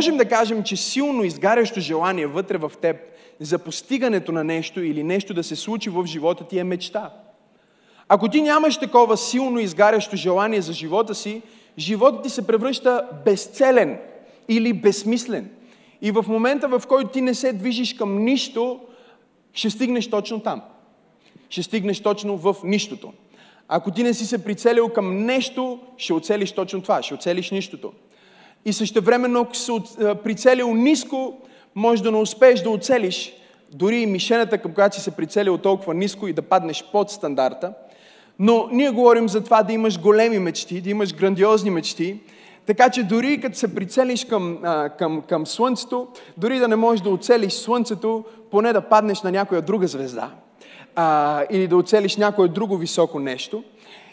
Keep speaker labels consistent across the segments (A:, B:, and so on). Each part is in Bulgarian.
A: можем да кажем, че силно изгарящо желание вътре в теб за постигането на нещо или нещо да се случи в живота ти е мечта. Ако ти нямаш такова силно изгарящо желание за живота си, животът ти се превръща безцелен или безсмислен. И в момента, в който ти не се движиш към нищо, ще стигнеш точно там. Ще стигнеш точно в нищото. Ако ти не си се прицелил към нещо, ще оцелиш точно това, ще оцелиш нищото. И също времено, ако се прицелил ниско, може да не успееш да оцелиш дори и мишената, към която си се прицелил толкова ниско и да паднеш под стандарта. Но ние говорим за това да имаш големи мечти, да имаш грандиозни мечти, така че дори като се прицелиш към, към, към Слънцето, дори да не можеш да оцелиш Слънцето, поне да паднеш на някоя друга звезда а, или да оцелиш някое друго високо нещо.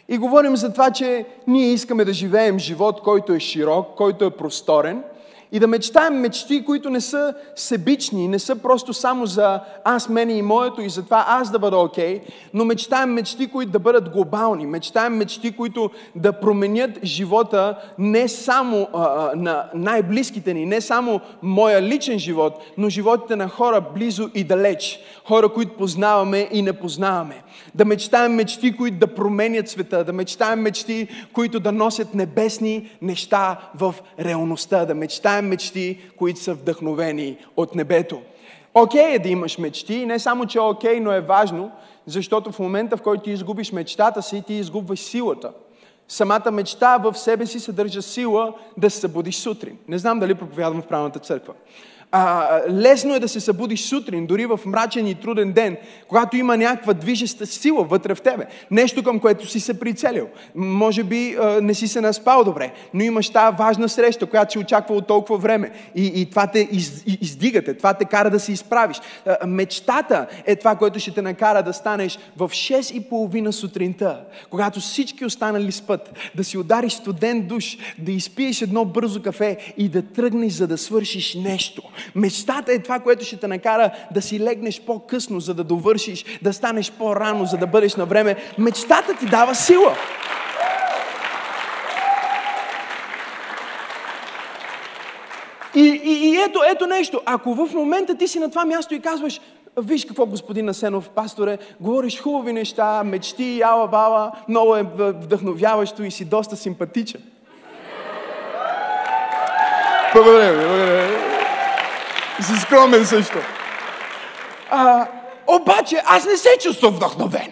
A: И говорим за това, че ние искаме да живеем живот, който е широк, който е просторен – и да мечтаем мечти, които не са себични, не са просто само за аз, мене и моето и за това аз да бъда окей, okay, но мечтаем мечти, които да бъдат глобални, мечтаем мечти, които да променят живота не само а, на най-близките ни, не само моя личен живот, но животите на хора близо и далеч, хора, които познаваме и не познаваме. Да мечтаем мечти, които да променят света, да мечтаем мечти, които да носят небесни неща в реалността, да мечтаем мечти, които са вдъхновени от небето. Окей okay е да имаш мечти, не само, че е окей, но е важно, защото в момента, в който ти изгубиш мечтата си, ти изгубваш силата. Самата мечта в себе си съдържа сила да се събудиш сутрин. Не знам дали проповядвам в правилната църква а, лесно е да се събудиш сутрин, дори в мрачен и труден ден, когато има някаква движеща сила вътре в тебе. Нещо към което си се прицелил. Може би а, не си се наспал добре, но имаш тази важна среща, която си очаква от толкова време. И, и това те из, издигате, това те кара да се изправиш. А, мечтата е това, което ще те накара да станеш в 6 и половина сутринта, когато всички останали спът, да си удариш студен душ, да изпиеш едно бързо кафе и да тръгнеш, за да свършиш нещо. Мечтата е това, което ще те накара да си легнеш по-късно, за да довършиш, да станеш по-рано, за да бъдеш на време. Мечтата ти дава сила. И, и, и ето, ето нещо. Ако в момента ти си на това място и казваш, виж какво господин Асенов, пасторе, говориш хубави неща, мечти, ала бала, много е вдъхновяващо и си доста симпатичен. Благодаря ви, благодаря ви си скромен също. А, обаче аз не се чувствам вдъхновен.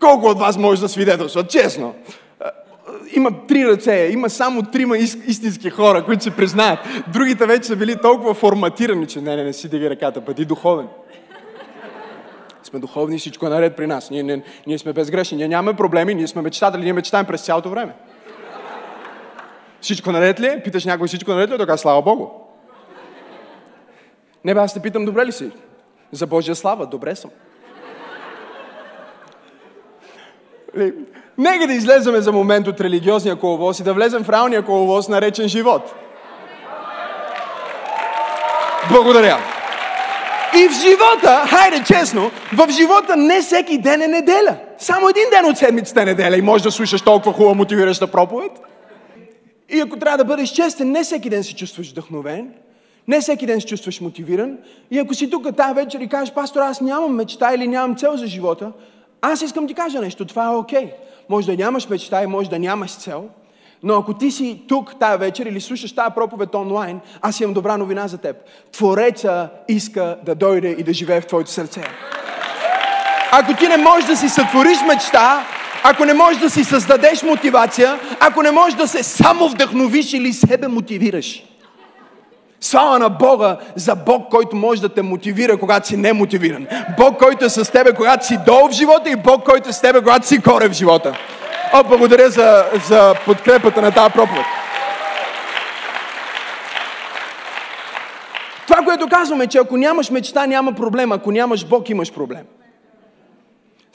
A: Колко от вас може да свидетелстват? Честно. Има три ръце, има само трима истински хора, които се признаят. Другите вече са били толкова форматирани, че не, не, не си диги ръката, бъди духовен. Сме духовни, всичко е наред при нас. Ние, ние, ние сме безгрешни, ние нямаме проблеми, ние сме мечтатели, ние мечтаем през цялото време. Всичко наред ли? Питаш някой всичко наред ли? Така, слава Богу. Не бе, аз те питам, добре ли си? За Божия слава, добре съм. Нека да излеземе за момент от религиозния коловоз и да влезем в реалния коловоз, наречен живот. Благодаря. И в живота, хайде честно, в живота не всеки ден е неделя. Само един ден от седмицата е неделя и можеш да слушаш толкова хубава мотивираща проповед. И ако трябва да бъдеш честен, не всеки ден се чувстваш вдъхновен, не всеки ден се чувстваш мотивиран. И ако си тук тази вечер и кажеш, пастор, аз нямам мечта или нямам цел за живота, аз искам ти кажа нещо, това е окей. Okay. Може да нямаш мечта и може да нямаш цел, но ако ти си тук тази вечер или слушаш тази проповед онлайн, аз имам добра новина за теб. Твореца иска да дойде и да живее в твоето сърце. Ако ти не можеш да си сътвориш мечта, ако не можеш да си създадеш мотивация, ако не можеш да се само вдъхновиш или себе мотивираш. Слава на Бога за Бог, който може да те мотивира, когато си немотивиран. Бог, който е с тебе, когато си долу в живота и Бог, който е с тебе, когато си горе в живота. О, благодаря за, за подкрепата на тази проповед. Това, което казваме, че ако нямаш мечта, няма проблем. Ако нямаш Бог, имаш проблем.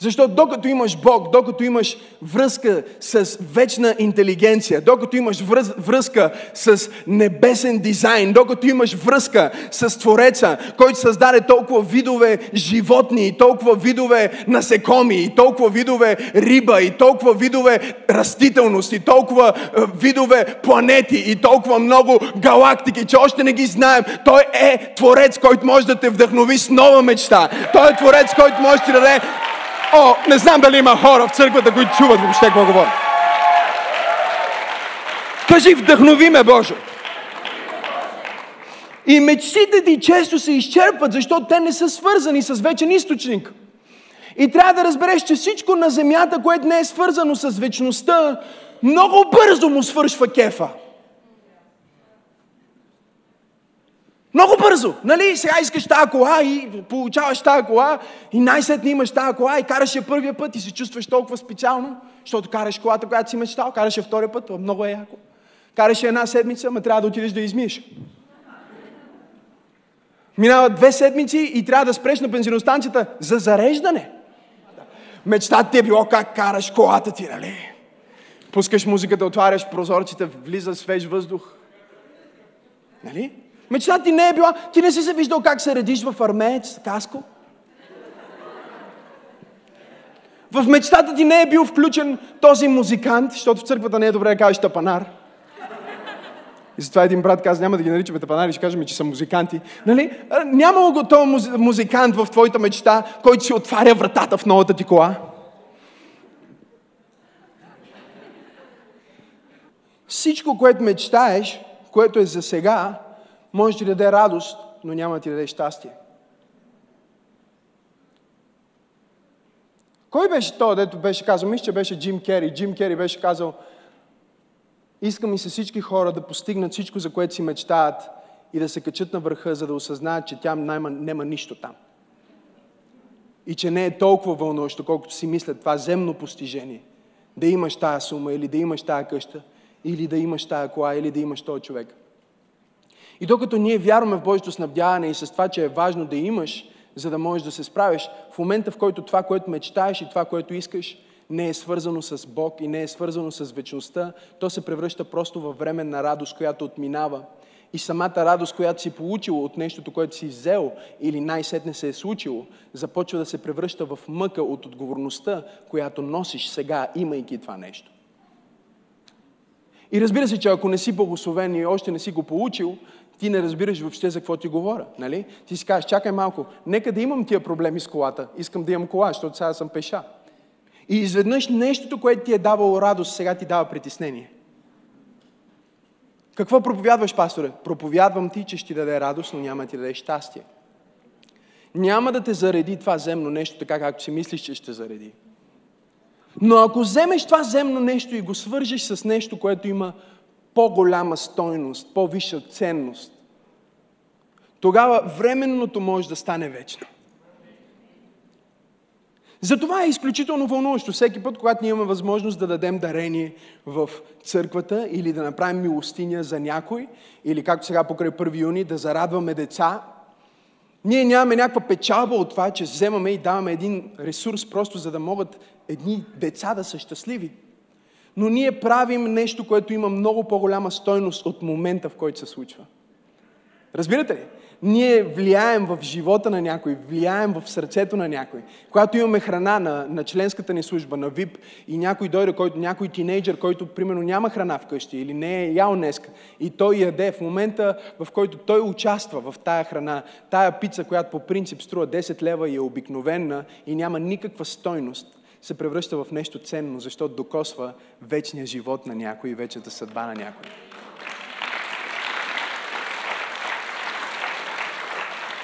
A: Защото докато имаш Бог, докато имаш връзка с вечна интелигенция, докато имаш връз, връзка с небесен дизайн, докато имаш връзка с Твореца, който създаде толкова видове животни, и толкова видове насекоми, и толкова видове риба, и толкова видове растителност, и толкова е, видове планети, и толкова много галактики, че още не ги знаем. Той е Творец, който може да те вдъхнови с нова мечта. Той е Творец, който може да ти даде О, не знам дали има хора в църквата, които чуват въобще какво говоря. Кажи, вдъхнови ме, Боже. И мечтите ти често се изчерпват, защото те не са свързани с вечен източник. И трябва да разбереш, че всичко на земята, което не е свързано с вечността, много бързо му свършва кефа. Много бързо, нали? Сега искаш тази кола и получаваш тази кола и най-сетне имаш тази кола и караш я първия път и се чувстваш толкова специално, защото караш колата, която си мечтал, караш я втория път, това много е яко. Караш една седмица, ма трябва да отидеш да измиеш. Минават две седмици и трябва да спреш на бензиностанцията за зареждане. Мечтата ти е било как караш колата ти, нали? Пускаш музиката, отваряш прозорците, влиза свеж въздух. Нали? Мечтата ти не е била, ти не си се виждал как се редиш в армеец, каско. В мечтата ти не е бил включен този музикант, защото в църквата не е добре да кажеш тапанар. И затова един брат каза, няма да ги наричаме тапанари, ще кажем, че са музиканти. Нали? Нямало го този музикант в твоята мечта, който си отваря вратата в новата ти кола. Всичко, което мечтаеш, което е за сега, може да ти даде радост, но няма да ти даде щастие. Кой беше то, дето беше казал? Мисля, че беше Джим Кери. Джим Кери беше казал, искам и се всички хора да постигнат всичко, за което си мечтаят и да се качат на върха, за да осъзнаят, че тя няма, няма нищо там. И че не е толкова вълнуващо, колкото си мислят това земно постижение. Да имаш тая сума, или да имаш тая къща, или да имаш тая кола, или да имаш този човек. И докато ние вярваме в Божието снабдяване и с това, че е важно да имаш, за да можеш да се справиш, в момента в който това, което мечтаеш и това, което искаш, не е свързано с Бог и не е свързано с вечността, то се превръща просто във временна радост, която отминава. И самата радост, която си получил от нещото, което си взел или най-сетне се е случило, започва да се превръща в мъка от отговорността, която носиш сега, имайки това нещо. И разбира се, че ако не си благословен и още не си го получил, ти не разбираш въобще за какво ти говоря. Нали? Ти си кажеш, чакай малко, нека да имам тия проблеми с колата. Искам да имам кола, защото сега съм пеша. И изведнъж нещото, което ти е давало радост, сега ти дава притеснение. Какво проповядваш, пасторе? Проповядвам ти, че ще ти даде радост, но няма ти даде щастие. Няма да те зареди това земно нещо така, както си мислиш, че ще зареди. Но ако вземеш това земно нещо и го свържеш с нещо, което има по-голяма стойност, по-висша ценност, тогава временното може да стане вечно. Затова е изключително вълнуващо всеки път, когато ние имаме възможност да дадем дарение в църквата или да направим милостиня за някой, или както сега покрай 1 юни, да зарадваме деца. Ние нямаме някаква печалба от това, че вземаме и даваме един ресурс просто за да могат едни деца да са щастливи но ние правим нещо, което има много по-голяма стойност от момента, в който се случва. Разбирате ли? Ние влияем в живота на някой, влияем в сърцето на някой. Когато имаме храна на, на членската ни служба, на ВИП, и някой дойде, който, някой тинейджър, който примерно няма храна вкъщи или не е ял днеска, и той яде в момента, в който той участва в тая храна, тая пица, която по принцип струва 10 лева и е обикновена и няма никаква стойност, се превръща в нещо ценно, защото докосва вечния живот на някой и вечната съдба на някой.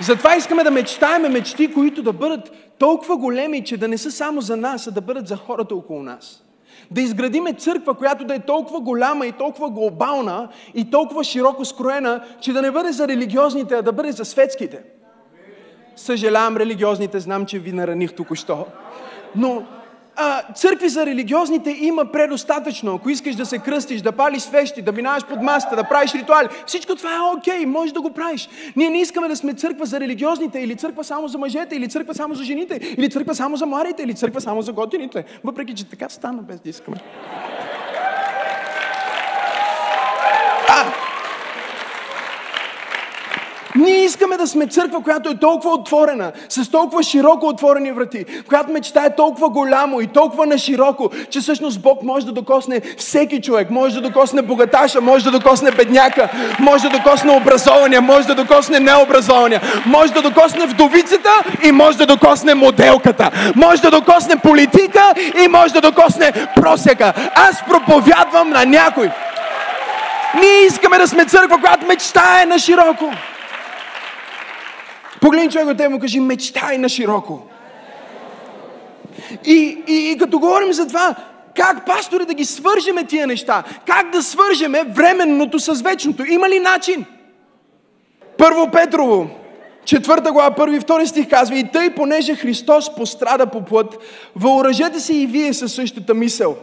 A: Затова искаме да мечтаеме мечти, които да бъдат толкова големи, че да не са само за нас, а да бъдат за хората около нас. Да изградиме църква, която да е толкова голяма и толкова глобална и толкова широко скроена, че да не бъде за религиозните, а да бъде за светските. Съжалявам религиозните, знам, че ви нараних току-що. Но а, църкви за религиозните има предостатъчно. Ако искаш да се кръстиш, да палиш свещи, да минаваш под масата, да правиш ритуали, всичко това е окей, okay, можеш да го правиш. Ние не искаме да сме църква за религиозните, или църква само за мъжете, или църква само за жените, или църква само за младите, или църква само за готините. Въпреки, че така стана без да искаме. Ние искаме да сме църква, която е толкова отворена, с толкова широко отворени врати, която мечтае толкова голямо и толкова на широко, че всъщност Бог може да докосне всеки човек. Може да докосне богаташа, може да докосне бедняка, може да докосне образования, може да докосне необразования, може да докосне вдовицата и може да докосне моделката, може да докосне политика и може да докосне просека. Аз проповядвам на някой. Ние искаме да сме църква, която мечтае на широко. Погледни човек от му кажи, мечтай на широко. И, и, и като говорим за това, как, пастори, да ги свържеме тия неща? Как да свържеме временното с вечното? Има ли начин? Първо Петрово, четвърта глава, първи втори стих казва, и тъй, понеже Христос пострада по плът, въоръжете се и вие със същата мисъл.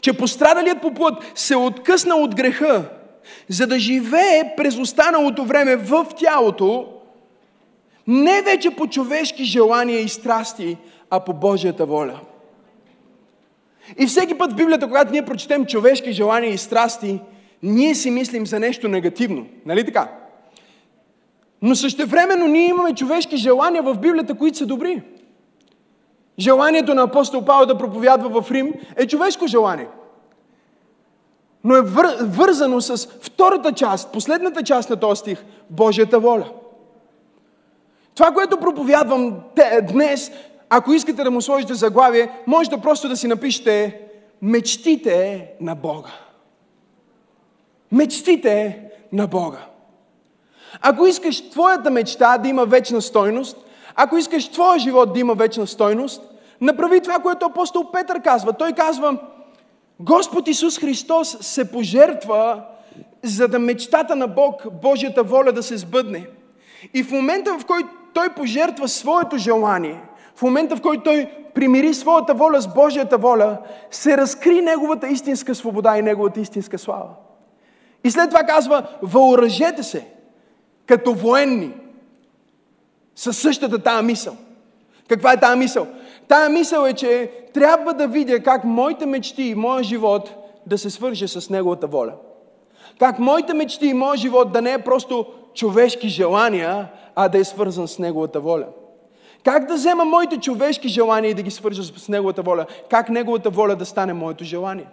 A: Че пострадалият по плът се откъсна от греха за да живее през останалото време в тялото, не вече по човешки желания и страсти, а по Божията воля. И всеки път в Библията, когато ние прочетем човешки желания и страсти, ние си мислим за нещо негативно. Нали така? Но същевременно ние имаме човешки желания в Библията, които са добри. Желанието на апостол Павел да проповядва в Рим е човешко желание – но е вър, вързано с втората част, последната част на този стих Божията воля. Това, което проповядвам днес, ако искате да му сложите заглавие, можете просто да си напишете мечтите на Бога. Мечтите на Бога. Ако искаш твоята мечта да има вечна стойност, ако искаш твоя живот да има вечна стойност, направи това, което апостол Петър казва. Той казва, Господ Исус Христос се пожертва, за да мечтата на Бог, Божията воля да се сбъдне. И в момента, в който Той пожертва своето желание, в момента, в който Той примири своята воля с Божията воля, се разкри Неговата истинска свобода и Неговата истинска слава. И след това казва, въоръжете се като военни със същата тази мисъл. Каква е тази мисъл? Тая мисъл е, че трябва да видя как моите мечти и моя живот да се свърже с Неговата воля. Как моите мечти и моя живот да не е просто човешки желания, а да е свързан с Неговата воля. Как да взема моите човешки желания и да ги свържа с Неговата воля? Как Неговата воля да стане моето желание?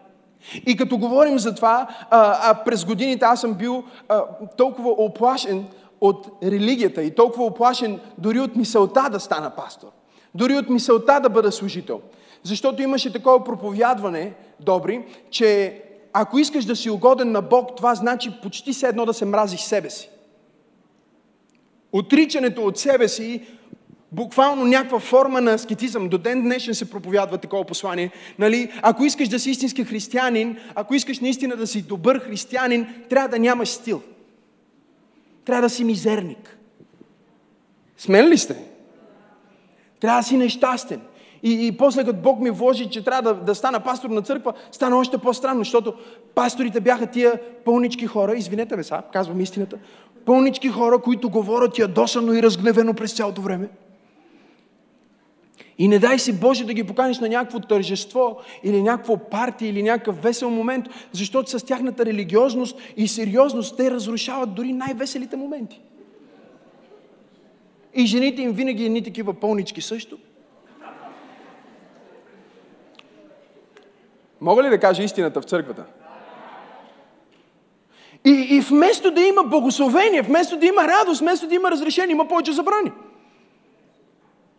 A: И като говорим за това, а, а през годините аз съм бил а, толкова оплашен от религията и толкова оплашен дори от мисълта да стана пастор. Дори от мисълта да бъда служител. Защото имаше такова проповядване, добри, че ако искаш да си угоден на Бог, това значи почти все едно да се мразиш себе си. Отричането от себе си, буквално някаква форма на аскетизъм. До ден днешен се проповядва такова послание. Нали? Ако искаш да си истински християнин, ако искаш наистина да си добър християнин, трябва да нямаш стил. Трябва да си мизерник. Смен ли сте? Трябва да си нещастен. И, и после като Бог ми вложи, че трябва да, да стана пастор на църква, стана още по-странно, защото пасторите бяха тия пълнички хора, извинете ме сега, казвам истината, пълнички хора, които говорят ядосано и разгневено през цялото време. И не дай си Боже да ги поканиш на някакво тържество или някакво парти или някакъв весел момент, защото с тяхната религиозност и сериозност те разрушават дори най-веселите моменти. И жените им винаги едни такива пълнички също. Мога ли да кажа истината в църквата? И, и вместо да има благословение, вместо да има радост, вместо да има разрешение, има повече забрани.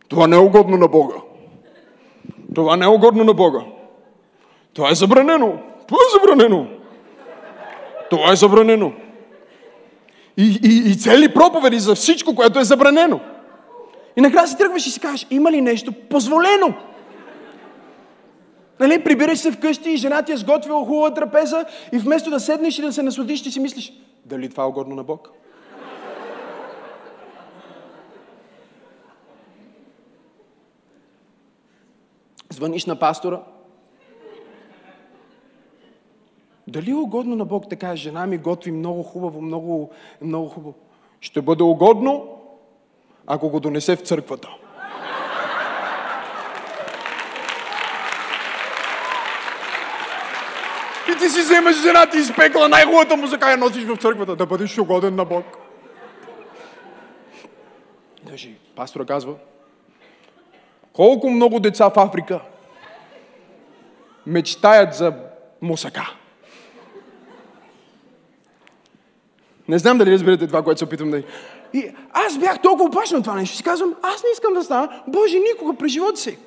A: Това не е угодно на Бога. Това не е угодно на Бога. Това е забранено. Това е забранено. Това е забранено. И, и, и цели проповеди за всичко, което е забранено. И накрая си тръгваш и си кажеш, има ли нещо позволено? Нали, прибираш се вкъщи и жена ти е сготвила хубава трапеза и вместо да седнеш и да се насладиш, ти си мислиш, дали това е угодно на Бог? Звъниш на пастора. Дали е угодно на Бог така, жена ми готви много хубаво, много, много хубаво. Ще бъде угодно, ако го донесе в църквата. И ти си вземаш жената и изпекла най-хубавата музика и носиш в църквата, да бъдеш угоден на Бог. Даже пастора казва, колко много деца в Африка мечтаят за мусака. Не знам дали разбирате това, което се опитвам да... И аз бях толкова опашен от това нещо. Си казвам, аз не искам да стана. Боже, никога през живота си.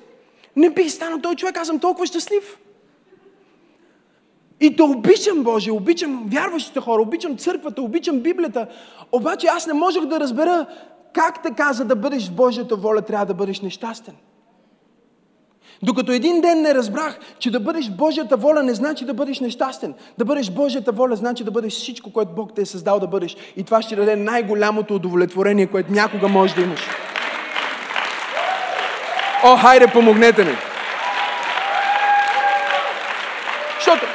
A: Не бих станал този човек, аз съм толкова щастлив. И да обичам Боже, обичам вярващите хора, обичам църквата, обичам Библията. Обаче аз не можех да разбера как така, за да бъдеш в Божията воля, трябва да бъдеш нещастен. Докато един ден не разбрах, че да бъдеш Божията воля не значи да бъдеш нещастен. Да бъдеш Божията воля значи да бъдеш всичко, което Бог те е създал да бъдеш. И това ще даде най-голямото удовлетворение, което някога можеш да имаш. О, хайде, помогнете ми! Защото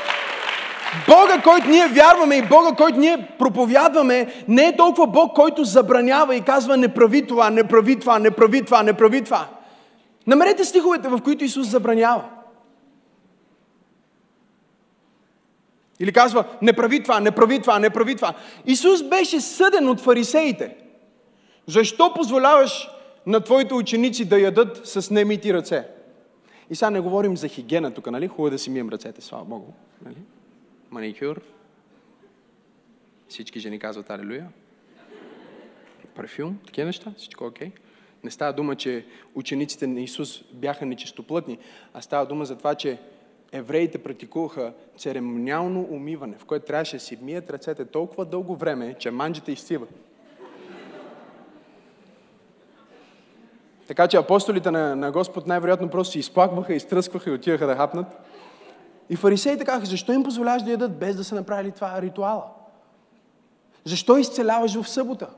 A: Бога, който ние вярваме и Бога, който ние проповядваме, не е толкова Бог, който забранява и казва не прави това, не прави това, не прави това, не прави това. Намерете стиховете, в които Исус забранява. Или казва, не прави това, не прави това, не прави това. Исус беше съден от фарисеите. Защо позволяваш на твоите ученици да ядат с немити ръце? И сега не говорим за хигиена тук, нали? Хубаво е да си мием ръцете, слава Богу. Нали? Маникюр. Всички жени казват Алелуя. Парфюм, такива неща, всичко окей. Okay. Не става дума, че учениците на Исус бяха нечистоплътни, а става дума за това, че евреите практикуваха церемониално умиване, в което трябваше да си мият ръцете толкова дълго време, че манджите изциват. Така че апостолите на, на Господ най-вероятно просто се изплакваха, изтръскваха и отиваха да хапнат. И фарисеите казаха, защо им позволяваш да ядат без да са направили това ритуала? Защо изцеляваш в събота?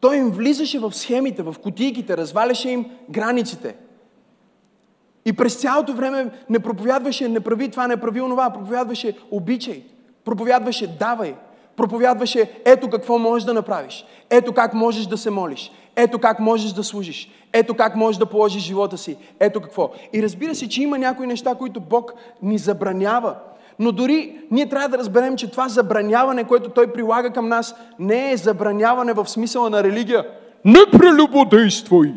A: Той им влизаше в схемите, в кутийките, разваляше им границите. И през цялото време не проповядваше, не прави това, не прави онова, проповядваше обичай, проповядваше давай, проповядваше ето какво можеш да направиш, ето как можеш да се молиш, ето как можеш да служиш, ето как можеш да положиш живота си, ето какво. И разбира се, че има някои неща, които Бог ни забранява. Но дори ние трябва да разберем, че това забраняване, което Той прилага към нас, не е забраняване в смисъла на религия. Не прелюбодействуй!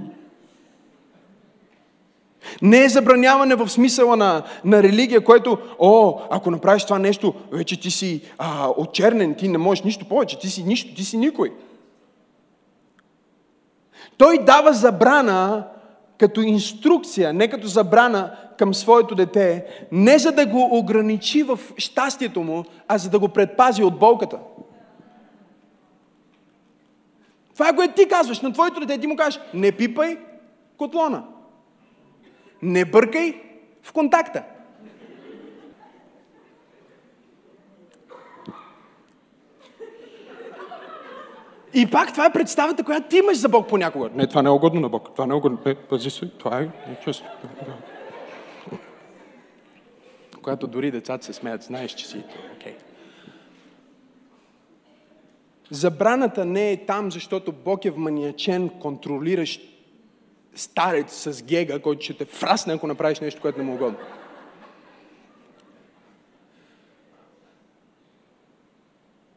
A: Не е забраняване в смисъла на, на религия, което, о, ако направиш това нещо, вече ти си а, очернен, ти не можеш нищо повече, ти си нищо, ти си никой. Той дава забрана като инструкция, не като забрана към своето дете, не за да го ограничи в щастието му, а за да го предпази от болката. Това е което ти казваш на твоето дете. Ти му кажеш, не пипай котлона. Не бъркай в контакта. И пак това е представата, която ти имаш за Бог понякога. Не, това не е угодно на Бог. Това не е угодно. Не, пази се. Това е често. Когато дори децата се смеят, знаеш, че си окей. Okay. Забраната не е там, защото Бог е вманиачен, контролиращ старец с гега, който ще те фрасне, ако направиш нещо, което не му е угодно.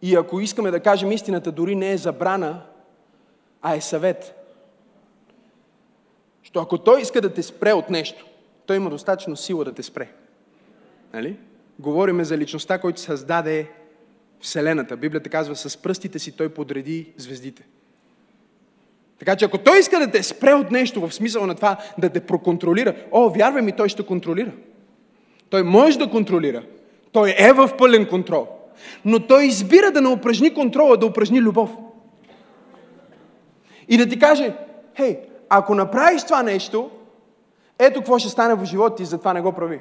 A: И ако искаме да кажем истината, дори не е забрана, а е съвет. Що ако той иска да те спре от нещо, той има достатъчно сила да те спре. Нали? Говориме за личността, който създаде Вселената. Библията казва, с пръстите си той подреди звездите. Така че ако той иска да те спре от нещо, в смисъл на това да те проконтролира, о, вярвай ми, той ще контролира. Той може да контролира. Той е в пълен контрол. Но той избира да не упражни контрола, да упражни любов. И да ти каже, хей, ако направиш това нещо, ето какво ще стане в живота ти, затова не го прави.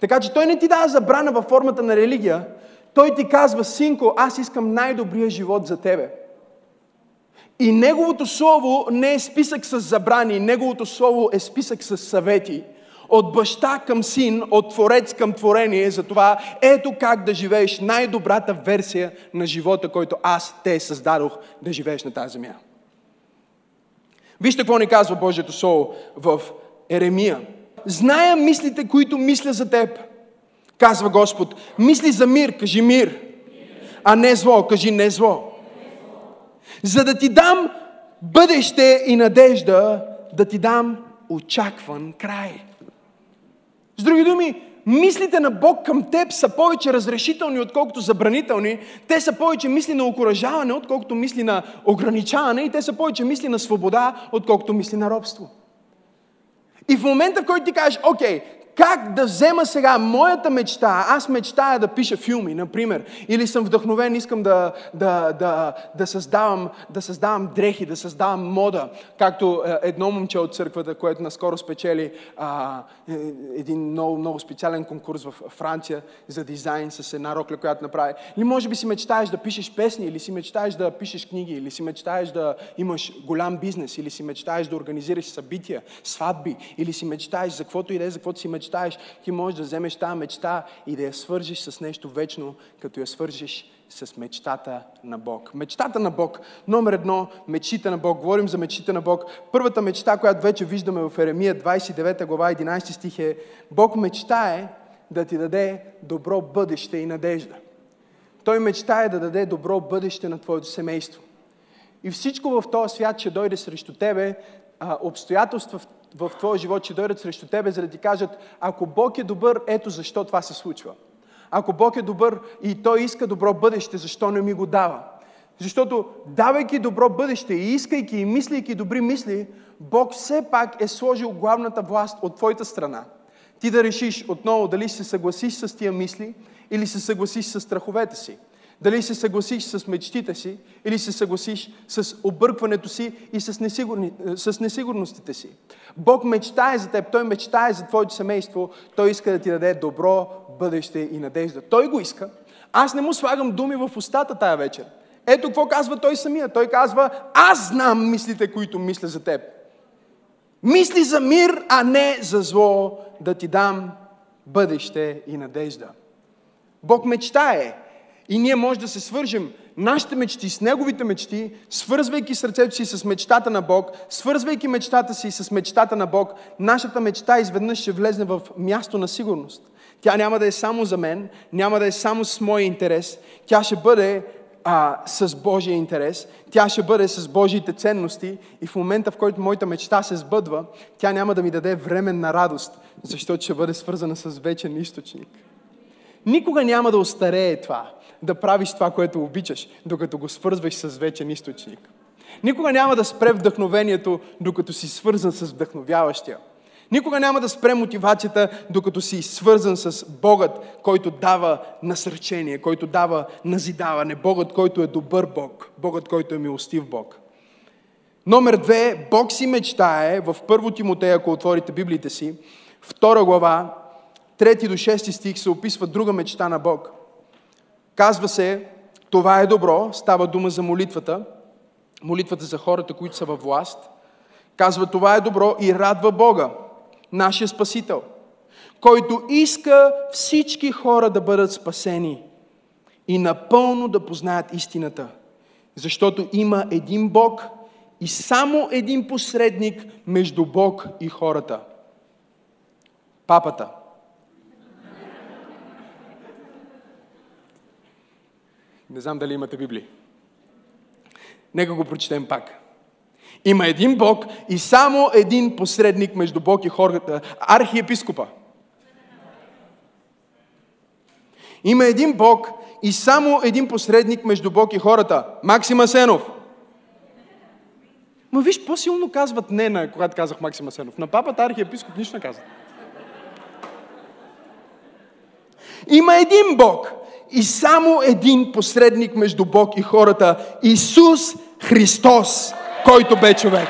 A: Така че той не ти дава забрана във формата на религия, той ти казва, синко, аз искам най-добрия живот за тебе. И Неговото Слово не е списък с забрани, Неговото Слово е списък с съвети. От баща към син, от творец към творение, за това ето как да живееш най-добрата версия на живота, който аз те създадох да живееш на тази земя. Вижте какво ни казва Божието Слово в Еремия. Зная мислите, които мисля за теб, казва Господ. Мисли за мир, кажи мир, а не зло, кажи не зло за да ти дам бъдеще и надежда, да ти дам очакван край. С други думи, мислите на Бог към теб са повече разрешителни, отколкото забранителни. Те са повече мисли на окоръжаване, отколкото мисли на ограничаване. И те са повече мисли на свобода, отколкото мисли на робство. И в момента, в който ти кажеш, окей, как да взема сега моята мечта, аз мечтая да пиша филми, например, или съм вдъхновен, искам да, да, да, да, създавам, да създавам дрехи, да създавам мода, както е, едно момче от църквата, което наскоро спечели а, е, един много, много специален конкурс в Франция за дизайн с една рокля, която направи. Или може би си мечтаеш да пишеш песни, или си мечтаеш да пишеш книги, или си мечтаеш да имаш голям бизнес, или си мечтаеш да организираш събития, сватби, или си мечтаеш за каквото и да е, за каквото си мечтаеш мечтаеш, ти можеш да вземеш тази мечта и да я свържиш с нещо вечно, като я свържиш с мечтата на Бог. Мечтата на Бог. Номер едно, мечтите на Бог. Говорим за мечтите на Бог. Първата мечта, която вече виждаме в Еремия 29 глава 11 стих е Бог мечтае да ти даде добро бъдеще и надежда. Той мечтае да даде добро бъдеще на твоето семейство. И всичко в този свят ще дойде срещу тебе, обстоятелства в твоя живот ще дойдат срещу тебе, за да ти кажат, ако Бог е добър, ето защо това се случва. Ако Бог е добър и Той иска добро бъдеще, защо не ми го дава? Защото давайки добро бъдеще и искайки и мислейки добри мисли, Бог все пак е сложил главната власт от твоята страна. Ти да решиш отново дали се съгласиш с тия мисли или се съгласиш с страховете си. Дали се съгласиш с мечтите си или се съгласиш с объркването си и с, несигурни, с несигурностите си. Бог мечтае за теб, Той мечтае за твоето семейство, Той иска да ти даде добро бъдеще и надежда. Той го иска. Аз не му слагам думи в устата тая вечер. Ето какво казва той самия. Той казва, аз знам мислите, които мисля за теб. Мисли за мир, а не за зло, да ти дам бъдеще и надежда. Бог мечтае и ние може да се свържем. Нашите мечти с Неговите мечти, свързвайки сърцето си с мечтата на Бог, свързвайки мечтата си с мечтата на Бог, нашата мечта изведнъж ще влезне в място на сигурност. Тя няма да е само за мен, няма да е само с моя интерес, тя ще бъде а, с Божия интерес, тя ще бъде с Божиите ценности. И в момента, в който моята мечта се сбъдва, тя няма да ми даде временна радост, защото ще бъде свързана с вечен източник. Никога няма да остарее това да правиш това, което обичаш, докато го свързваш с вечен източник. Никога няма да спре вдъхновението, докато си свързан с вдъхновяващия. Никога няма да спре мотивацията, докато си свързан с Богът, който дава насърчение, който дава назидаване. Богът, който е добър Бог. Богът, който е милостив Бог. Номер две, Бог си мечтае в първо Тимотея, ако отворите Библиите си, втора глава, трети до шести стих се описва друга мечта на Бог. Казва се, това е добро, става дума за молитвата, молитвата за хората, които са във власт. Казва, това е добро и радва Бога, нашия Спасител, който иска всички хора да бъдат спасени и напълно да познаят истината. Защото има един Бог и само един посредник между Бог и хората. Папата. Не знам дали имате Библия. Нека го прочетем пак. Има един Бог и само един посредник между Бог и хората. Архиепископа. Има един Бог и само един посредник между Бог и хората. Максим Асенов. Ма виж, по-силно казват не, на, когато казах Максим Асенов. На папата архиепископ нищо не казват. Има един Бог и само един посредник между Бог и хората Исус Христос, който бе човек.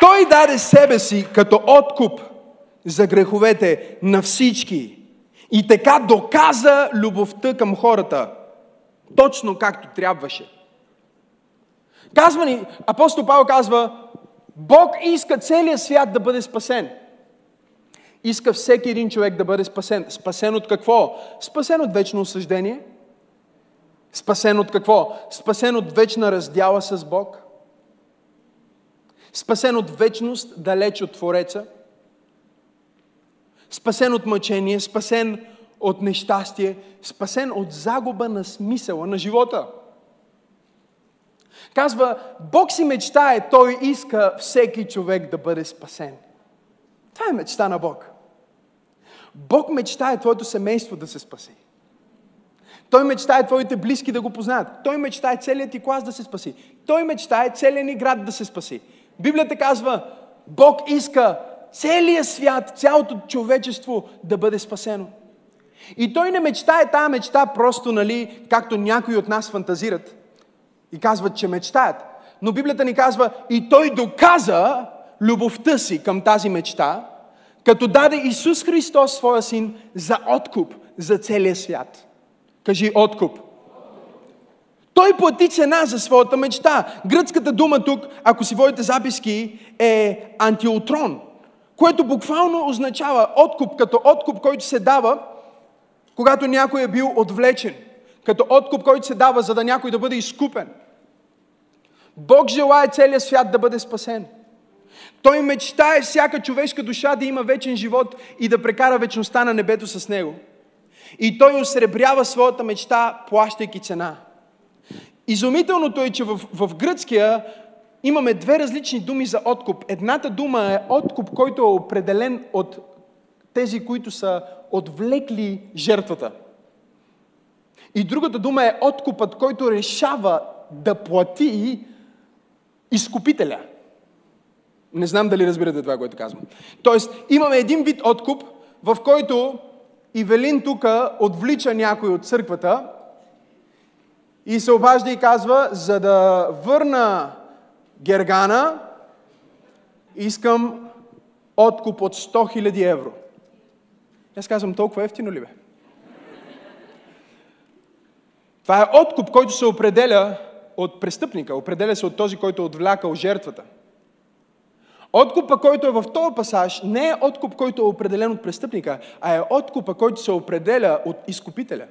A: Той даде себе си като откуп за греховете на всички. И така доказа любовта към хората. Точно както трябваше. Казва ни, апостол Павел казва, Бог иска целият свят да бъде спасен. Иска всеки един човек да бъде спасен. Спасен от какво? Спасен от вечно осъждение. Спасен от какво? Спасен от вечна раздяла с Бог. Спасен от вечност, далеч от Твореца. Спасен от мъчение, спасен от нещастие, спасен от загуба на смисъла на живота. Казва, Бог си мечтае, Той иска всеки човек да бъде спасен. Това е мечта на Бог. Бог мечтае твоето семейство да се спаси. Той мечтае твоите близки да го познаят. Той мечтае целият ти клас да се спаси. Той мечтае целият ни град да се спаси. Библията казва, Бог иска целият свят, цялото човечество да бъде спасено. И той не мечтае тази мечта просто, нали, както някои от нас фантазират и казват, че мечтаят. Но Библията ни казва, и той доказа любовта си към тази мечта, като даде Исус Христос своя син за откуп за целия свят. Кажи откуп. Той плати цена за своята мечта. Гръцката дума тук, ако си водите записки, е антиотрон, което буквално означава откуп, като откуп, който се дава, когато някой е бил отвлечен. Като откуп, който се дава, за да някой да бъде изкупен. Бог желая целият свят да бъде спасен. Той мечтае всяка човешка душа да има вечен живот и да прекара вечността на небето с него. И той осребрява своята мечта, плащайки цена. Изумителното е, че в, в гръцкия имаме две различни думи за откуп. Едната дума е откуп, който е определен от тези, които са отвлекли жертвата. И другата дума е откупът, който решава да плати изкупителя. Не знам дали разбирате това, което казвам. Тоест, имаме един вид откуп, в който Ивелин тук отвлича някой от църквата и се обажда и казва, за да върна Гергана, искам откуп от 100 000 евро. Аз казвам, толкова ефтино ли бе? Това е откуп, който се определя от престъпника, определя се от този, който е отвлякал жертвата. Откупа, който е в този пасаж, не е откуп, който е определен от престъпника, а е откупа, който се определя от изкупителя.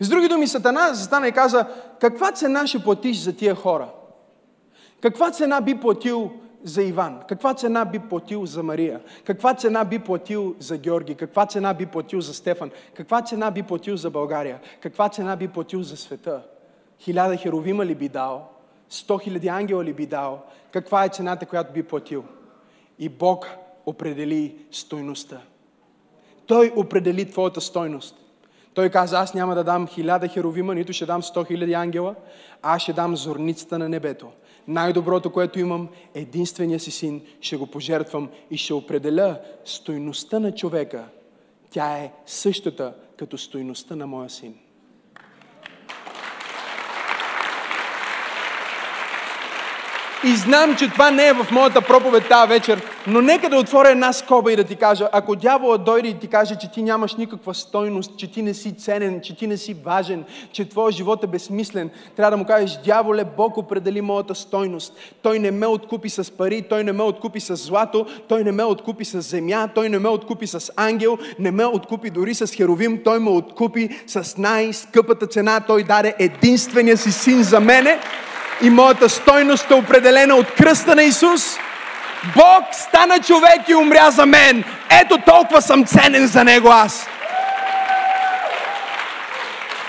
A: С други думи, Сатана застана и каза, каква цена ще платиш за тия хора? Каква цена би платил за Иван? Каква цена би платил за Мария? Каква цена би платил за Георги? Каква цена би платил за Стефан? Каква цена би платил за България? Каква цена би платил за света? Хиляда херовима ли би дал? 100 хиляди ангела ли би дал? Каква е цената, която би платил? И Бог определи стойността. Той определи твоята стойност. Той каза, аз няма да дам хиляда херовима, нито ще дам 100 хиляди ангела, а аз ще дам зорницата на небето. Най-доброто, което имам, единствения си син, ще го пожертвам и ще определя стойността на човека. Тя е същата като стойността на моя син. И знам, че това не е в моята проповед тази вечер, но нека да отворя една скоба и да ти кажа, ако дяволът дойде и ти каже, че ти нямаш никаква стойност, че ти не си ценен, че ти не си важен, че твоя живот е безсмислен, трябва да му кажеш, дяволе, Бог определи моята стойност. Той не ме откупи с пари, той не ме откупи с злато, той не ме откупи с земя, той не ме откупи с ангел, не ме откупи дори с херовим, той ме откупи с най-скъпата цена. Той даде единствения си син за мене и моята стойност е определена от кръста на Исус. Бог стана човек и умря за мен. Ето толкова съм ценен за Него аз.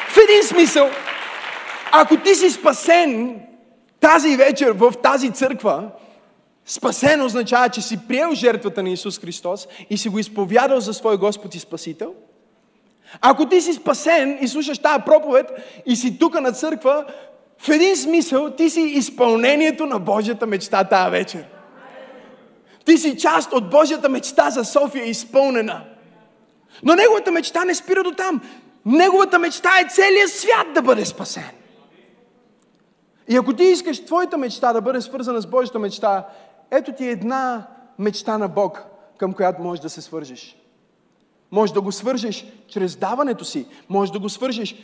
A: В един смисъл, ако ти си спасен тази вечер в тази църква, спасен означава, че си приел жертвата на Исус Христос и си го изповядал за свой Господ и Спасител. Ако ти си спасен и слушаш тази проповед и си тук на църква, в един смисъл ти си изпълнението на Божията мечта тази вечер. Ти си част от Божията мечта за София изпълнена. Но неговата мечта не спира до там. Неговата мечта е целият свят да бъде спасен. И ако ти искаш твоята мечта да бъде свързана с Божията мечта, ето ти една мечта на Бог. към която можеш да се свържеш. Може да го свържеш чрез даването си. Може да го свържеш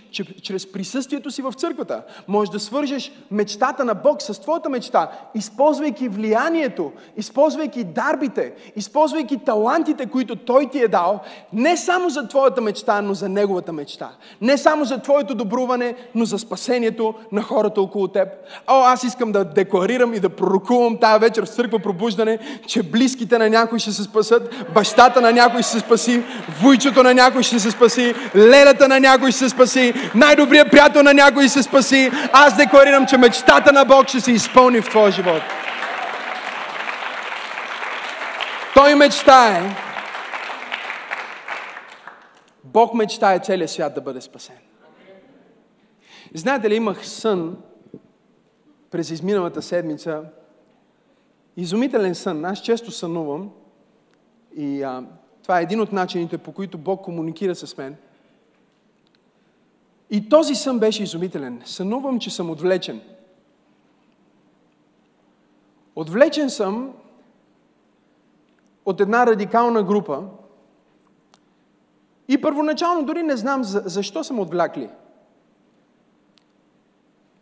A: чрез присъствието си в църквата. Може да свържеш мечтата на Бог с твоята мечта, използвайки влиянието, използвайки дарбите, използвайки талантите, които Той ти е дал, не само за твоята мечта, но за Неговата мечта. Не само за твоето добруване, но за спасението на хората около теб. О, аз искам да декларирам и да пророкувам тая вечер в църква пробуждане, че близките на някой ще се спасат, бащата на някой ще се спаси, Вуйчото на някой ще се спаси, лелята на някой ще се спаси, най-добрият приятел на някой ще се спаси. Аз декларирам, че мечтата на Бог ще се изпълни в твоя живот. Той мечтае. Бог мечтае целият свят да бъде спасен. Знаете ли, имах сън през изминалата седмица. Изумителен сън. Аз често сънувам и а, това е един от начините, по които Бог комуникира с мен. И този сън беше изумителен. Сънувам, че съм отвлечен. Отвлечен съм от една радикална група и първоначално дори не знам защо съм отвлякли.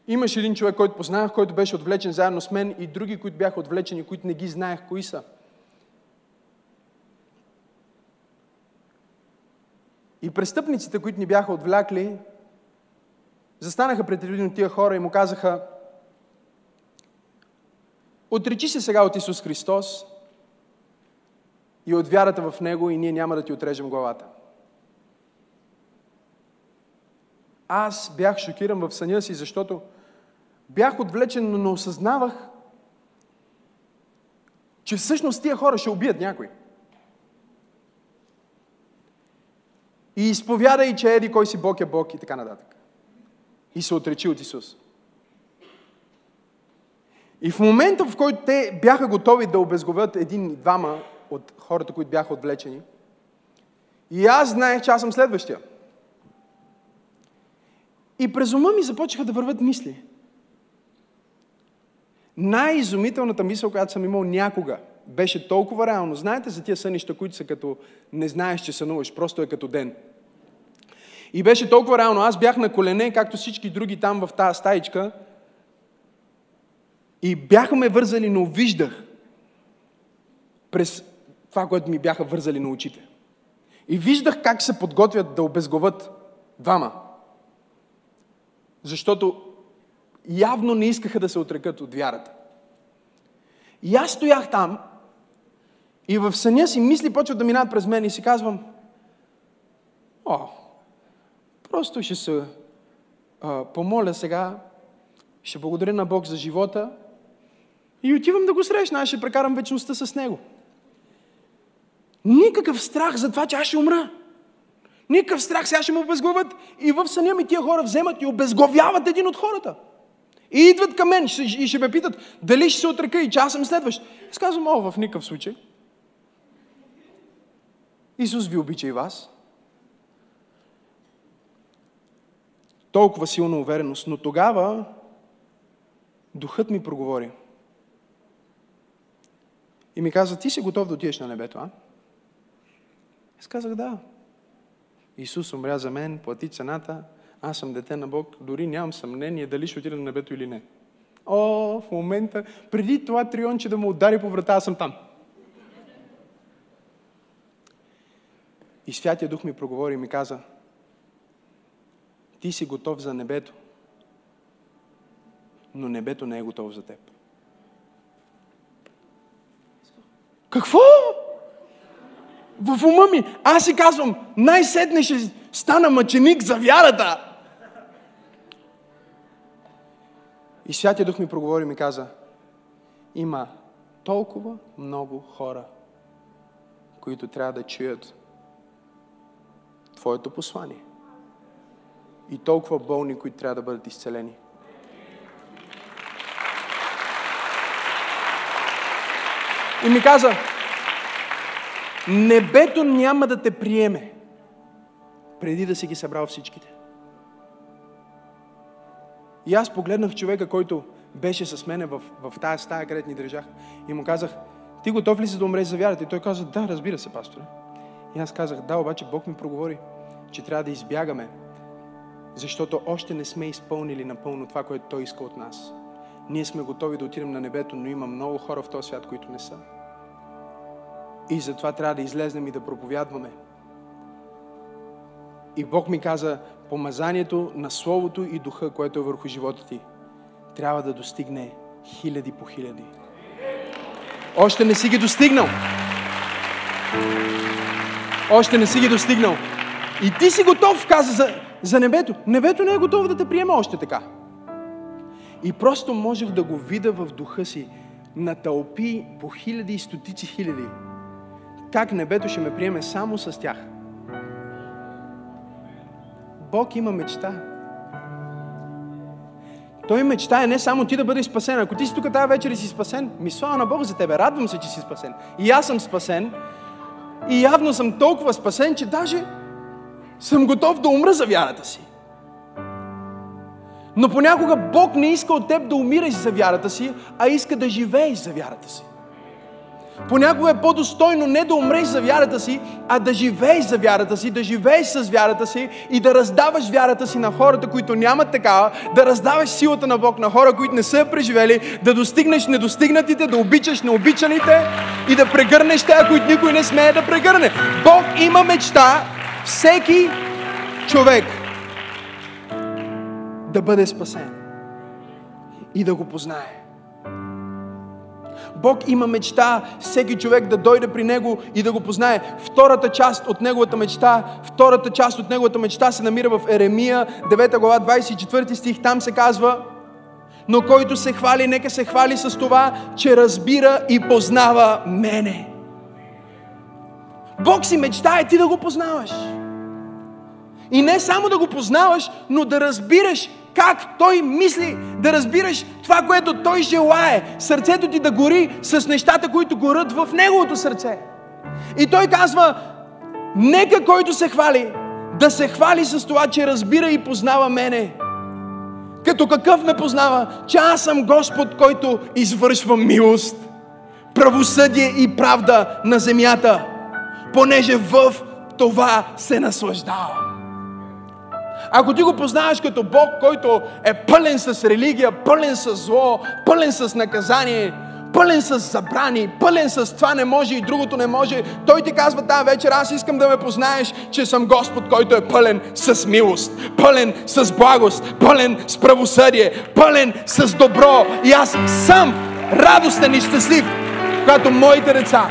A: Имаше един човек, който познавах, който беше отвлечен заедно с мен и други, които бяха отвлечени, които не ги знаех кои са. И престъпниците, които ни бяха отвлякли, застанаха пред един от тия хора и му казаха, отречи се сега от Исус Христос и от вярата в Него и ние няма да ти отрежем главата. Аз бях шокиран в съня си, защото бях отвлечен, но не осъзнавах, че всъщност тия хора ще убият някой. И изповядай, че еди кой си Бог е Бог и така нататък. И се отречи от Исус. И в момента, в който те бяха готови да обезговят един и двама от хората, които бяха отвлечени, и аз знаех, че аз съм следващия. И през ума ми започнаха да върват мисли. Най-изумителната мисъл, която съм имал някога, беше толкова реално. Знаете за тия сънища, които са като не знаеш, че сънуваш, просто е като ден. И беше толкова реално. Аз бях на колене, както всички други там в тази стаичка. И бяха ме вързали, но виждах през това, което ми бяха вързали на очите. И виждах как се подготвят да обезговат двама. Защото явно не искаха да се отрекат от вярата. И аз стоях там и в съня си мисли почват да минат през мен и си казвам, о, Просто ще се а, помоля сега, ще благодаря на Бог за живота и отивам да го срещна, аз ще прекарам вечността с Него. Никакъв страх за това, че аз ще умра. Никакъв страх, сега ще му обезглавят. И в съня ми тия хора вземат и обезглавяват един от хората. И идват към мен и ще ме питат дали ще се отрека и че аз съм следващ. Аз казвам, о, в никакъв случай. Исус ви обича и вас. Толкова силна увереност. Но тогава духът ми проговори. И ми каза, ти си готов да отидеш на небето, а? Аз казах, да. Исус умря за мен, плати цената, аз съм дете на Бог, дори нямам съмнение дали ще отида на небето или не. О, в момента, преди това трионче да му удари по врата, аз съм там. И Святия Дух ми проговори и ми каза, ти си готов за небето, но небето не е готово за теб. Какво? В ума ми. Аз си казвам, най-сетне ще стана мъченик за вярата. И Святия Дух ми проговори и ми каза, има толкова много хора, които трябва да чуят Твоето послание и толкова болни, които трябва да бъдат изцелени. И ми каза, небето няма да те приеме, преди да си ги събрал всичките. И аз погледнах човека, който беше с мене в, в тази стая, където ни държах, и му казах, ти готов ли си да умреш за вярата? И той каза, да, разбира се, пасторе. И аз казах, да, обаче Бог ми проговори, че трябва да избягаме, защото още не сме изпълнили напълно това, което Той иска от нас. Ние сме готови да отидем на небето, но има много хора в този свят, които не са. И затова трябва да излезнем и да проповядваме. И Бог ми каза, помазанието на Словото и Духа, което е върху живота ти, трябва да достигне хиляди по хиляди. Още не си ги достигнал. Още не си ги достигнал. И ти си готов, каза за, за небето. Небето не е готово да те приема още така. И просто можех да го видя в духа си на тълпи по хиляди и стотици хиляди. Как небето ще ме приеме само с тях. Бог има мечта. Той мечтае не само ти да бъдеш спасен. Ако ти си тук тази вечер и си спасен, ми слава на Бог за тебе. Радвам се, че си спасен. И аз съм спасен. И явно съм толкова спасен, че даже съм готов да умра за вярата си. Но понякога Бог не иска от теб да умираш за вярата си, а иска да живееш за вярата си. Понякога е по-достойно не да умреш за вярата си, а да живееш за вярата си, да живееш с вярата си и да раздаваш вярата си на хората, които нямат такава, да раздаваш силата на Бог на хора, които не са преживели, да достигнеш недостигнатите, да обичаш необичаните и да прегърнеш те, които никой не смее да прегърне. Бог има мечта всеки човек да бъде спасен и да го познае. Бог има мечта всеки човек да дойде при Него и да го познае. Втората част от Неговата мечта, втората част от Неговата мечта се намира в Еремия, 9 глава, 24 стих. Там се казва, но който се хвали, нека се хвали с това, че разбира и познава мене. Бог си мечтае ти да го познаваш. И не само да го познаваш, но да разбираш как Той мисли, да разбираш това, което Той желае. Сърцето ти да гори с нещата, които горят в Неговото сърце. И Той казва, нека който се хвали, да се хвали с това, че разбира и познава мене. Като какъв ме познава? Че аз съм Господ, който извършва милост, правосъдие и правда на земята, понеже в това се наслаждавам. Ако ти го познаваш като Бог, който е пълен с религия, пълен с зло, пълен с наказание, пълен с забрани, пълен с това не може и другото не може, Той ти казва тази вечер, аз искам да ме познаеш, че съм Господ, който е пълен с милост, пълен с благост, пълен с правосъдие, пълен с добро. И аз съм радостен и щастлив, когато моите деца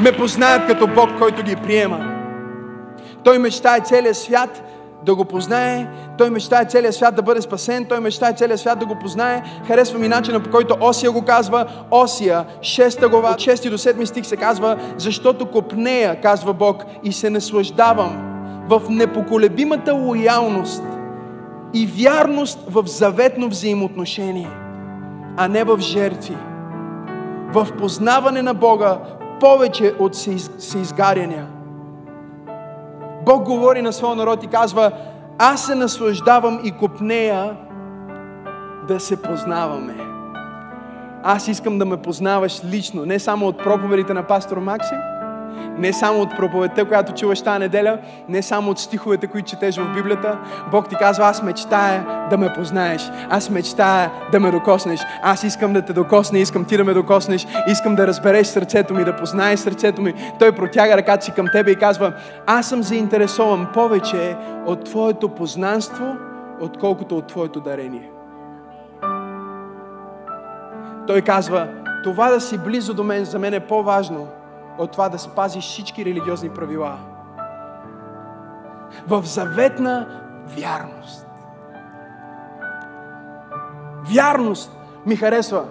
A: ме познаят като Бог, който ги приема. Той мечтае целият свят да го познае. Той мечтае целият свят да бъде спасен. Той мечтае целият свят да го познае. Харесва ми начина по който Осия го казва. Осия, 6 глава, от 6 до 7 стих се казва, защото копнея, казва Бог, и се наслаждавам в непоколебимата лоялност и вярност в заветно взаимоотношение, а не в жертви. В познаване на Бога повече от изгаряния. Бог говори на своя народ и казва, аз се наслаждавам и копнея да се познаваме. Аз искам да ме познаваш лично, не само от проповедите на пастор Максим, не само от проповедта, която чуваш тази неделя, не само от стиховете, които четеш в Библията. Бог ти казва, аз мечтая да ме познаеш. Аз мечтая да ме докоснеш. Аз искам да те докосне, искам ти да ме докоснеш. Искам да разбереш сърцето ми, да познаеш сърцето ми. Той протяга ръката си към тебе и казва, аз съм заинтересован повече от твоето познанство, отколкото от твоето дарение. Той казва, това да си близо до мен за мен е по-важно – от това да спазиш всички религиозни правила. В заветна вярност. Вярност ми харесва.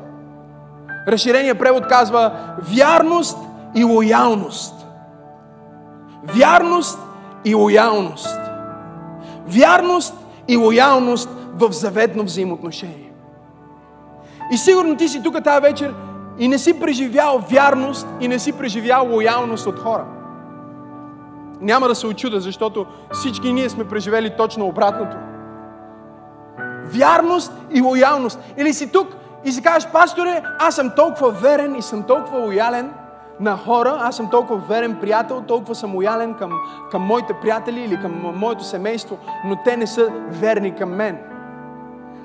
A: Разширения превод казва вярност и лоялност. Вярност и лоялност. Вярност и лоялност в заветно взаимоотношение. И сигурно ти си тук тази вечер и не си преживял вярност и не си преживял лоялност от хора. Няма да се очуда, защото всички ние сме преживели точно обратното. Вярност и лоялност. Или си тук И си кажеш, пасторе, аз съм толкова верен и съм толкова лоялен на хора, аз съм толкова верен приятел, толкова съм лоялен към, към моите приятели или към моето семейство, но те не са верни към мен.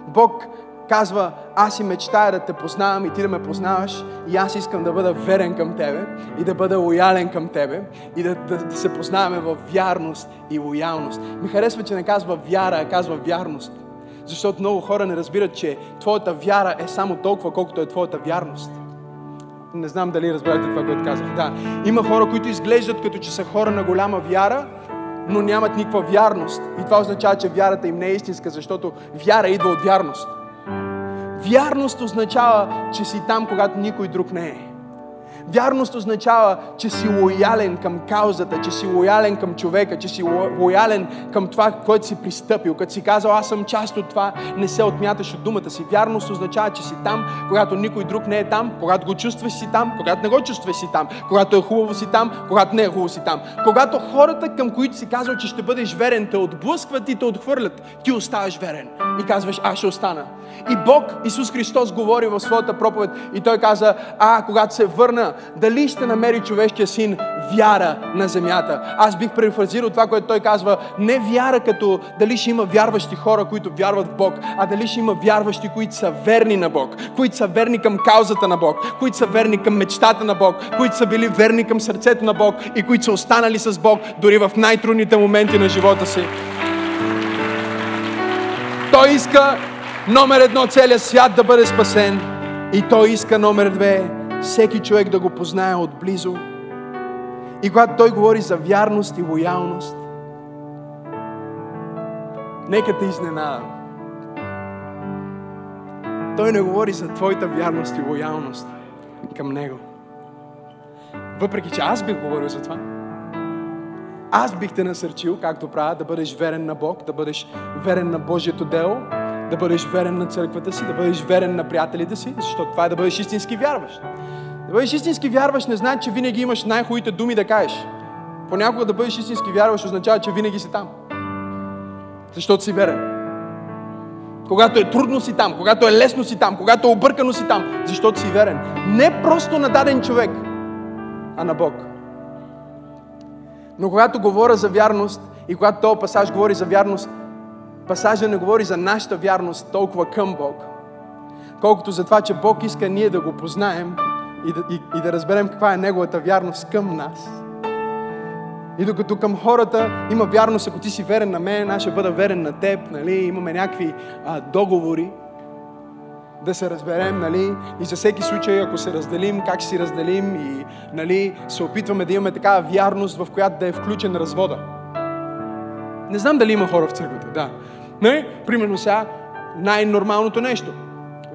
A: Бог казва, аз и мечтая да те познавам и ти да ме познаваш и аз искам да бъда верен към тебе и да бъда лоялен към тебе и да, да, да се познаваме в вярност и лоялност. Ми харесва, че не казва вяра, а казва вярност. Защото много хора не разбират, че твоята вяра е само толкова, колкото е твоята вярност. Не знам дали разбирате това, което казах. Да, има хора, които изглеждат като че са хора на голяма вяра, но нямат никаква вярност. И това означава, че вярата им не е истинска, защото вяра идва от вярност. Вярност означава, че си там, когато никой друг не е. Вярност означава, че си лоялен към каузата, че си лоялен към човека, че си лоялен към това, което си пристъпил. Като си казал, аз съм част от това, не се отмяташ от думата си. Вярност означава, че си там, когато никой друг не е там, когато го чувстваш си там, когато не го чувстваш си там, когато е хубаво си там, когато не е хубаво си там. Когато хората, към които си казал, че ще бъдеш верен, те отблъскват и те отхвърлят, ти оставаш верен и казваш, аз ще остана. И Бог, Исус Христос, говори в своята проповед и Той каза, а, когато се върна, дали ще намери човешкия син вяра на земята? Аз бих префразирал това, което Той казва, не вяра като дали ще има вярващи хора, които вярват в Бог, а дали ще има вярващи, които са верни на Бог, които са верни към каузата на Бог, които са верни към мечтата на Бог, които са били верни към сърцето на Бог и които са останали с Бог дори в най-трудните моменти на живота си. Той иска номер едно целият свят да бъде спасен. И той иска номер две всеки човек да го познае отблизо. И когато той говори за вярност и лоялност, нека те изненада. Той не говори за твоята вярност и лоялност към Него. Въпреки, че аз бих говорил за това. Аз бих те насърчил, както правя, да бъдеш верен на Бог, да бъдеш верен на Божието дело, да бъдеш верен на църквата си, да бъдеш верен на приятелите си, защото това е да бъдеш истински вярващ. Да бъдеш истински вярващ не значи, че винаги имаш най-хубавите думи да кажеш. Понякога да бъдеш истински вярващ означава, че винаги си там. Защото си верен. Когато е трудно си там, когато е лесно си там, когато е объркано си там, защото си верен. Не просто на даден човек, а на Бог. Но когато говоря за вярност и когато този пасаж говори за вярност, пасажа не говори за нашата вярност толкова към Бог, колкото за това, че Бог иска ние да го познаем и да, и, и да разберем каква е Неговата вярност към нас. И докато към хората има вярност, ако ти си верен на мен, аз ще бъда верен на теб, нали? имаме някакви а, договори, да се разберем, нали? И за всеки случай, ако се разделим, как си разделим и, нали, се опитваме да имаме такава вярност, в която да е включен развода. Не знам дали има хора в църквата, да. Не? Примерно сега най-нормалното нещо.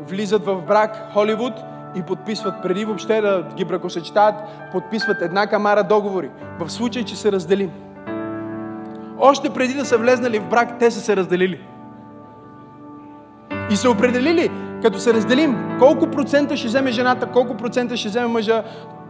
A: Влизат в брак Холивуд и подписват преди въобще да ги бракосъчетават, подписват една камара договори. В случай, че се разделим. Още преди да са влезнали в брак, те са се разделили. И са определили, като се разделим, колко процента ще вземе жената, колко процента ще вземе мъжа,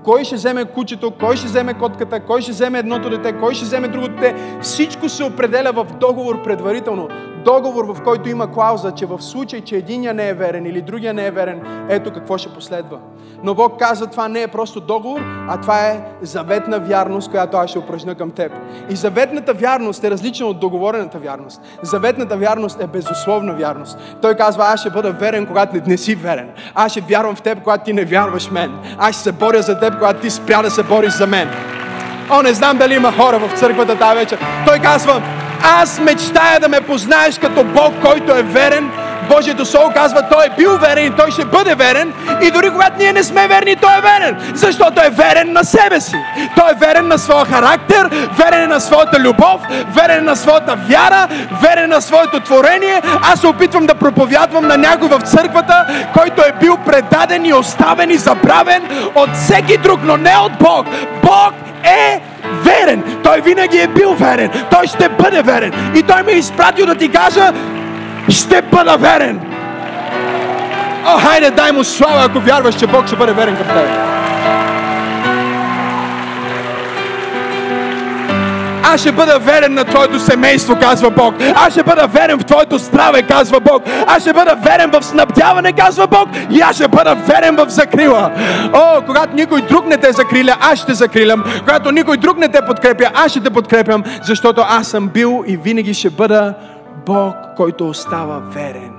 A: кой ще вземе кучето, кой ще вземе котката, кой ще вземе едното дете, кой ще вземе другото дете. Всичко се определя в договор предварително. Договор, в който има клауза, че в случай, че единия не е верен или другия не е верен, ето какво ще последва. Но Бог каза, това не е просто договор, а това е заветна вярност, която аз ще упражня към теб. И заветната вярност е различна от договорената вярност. Заветната вярност е безусловна вярност. Той казва, аз ще бъда верен, когато не си верен. Аз ще вярвам в теб, когато ти не вярваш в мен. Аз ще се боря за теб, когато ти спря да се бориш за мен. О, не знам дали има хора в църквата тази вечер. Той казва, аз мечтая да ме познаеш като Бог, който е верен. Божието Слово казва, Той е бил верен и Той ще бъде верен. И дори когато ние не сме верни, Той е верен. Защото е верен на себе си. Той е верен на своя характер, верен е на своята любов, верен е на своята вяра, верен е на своето творение. Аз се опитвам да проповядвам на някой в църквата, който е бил предаден и оставен и забравен от всеки друг, но не от Бог. Бог е верен. Той винаги е бил верен. Той ще бъде верен. И той ме е изпратил да ти кажа, ще бъда верен. О, хайде, дай му слава, ако вярваш, че Бог ще бъде верен към теб. Аз ще бъда верен на Твоето семейство, казва Бог. Аз ще бъда верен в Твоето здраве, казва Бог. Аз ще бъда верен в снабдяване, казва Бог. И аз ще бъда верен в закрила. О, когато никой друг не те закриля, аз ще закрилям. Когато никой друг не те подкрепя, аз ще те подкрепям, защото аз съм бил и винаги ще бъда Бог, който остава верен.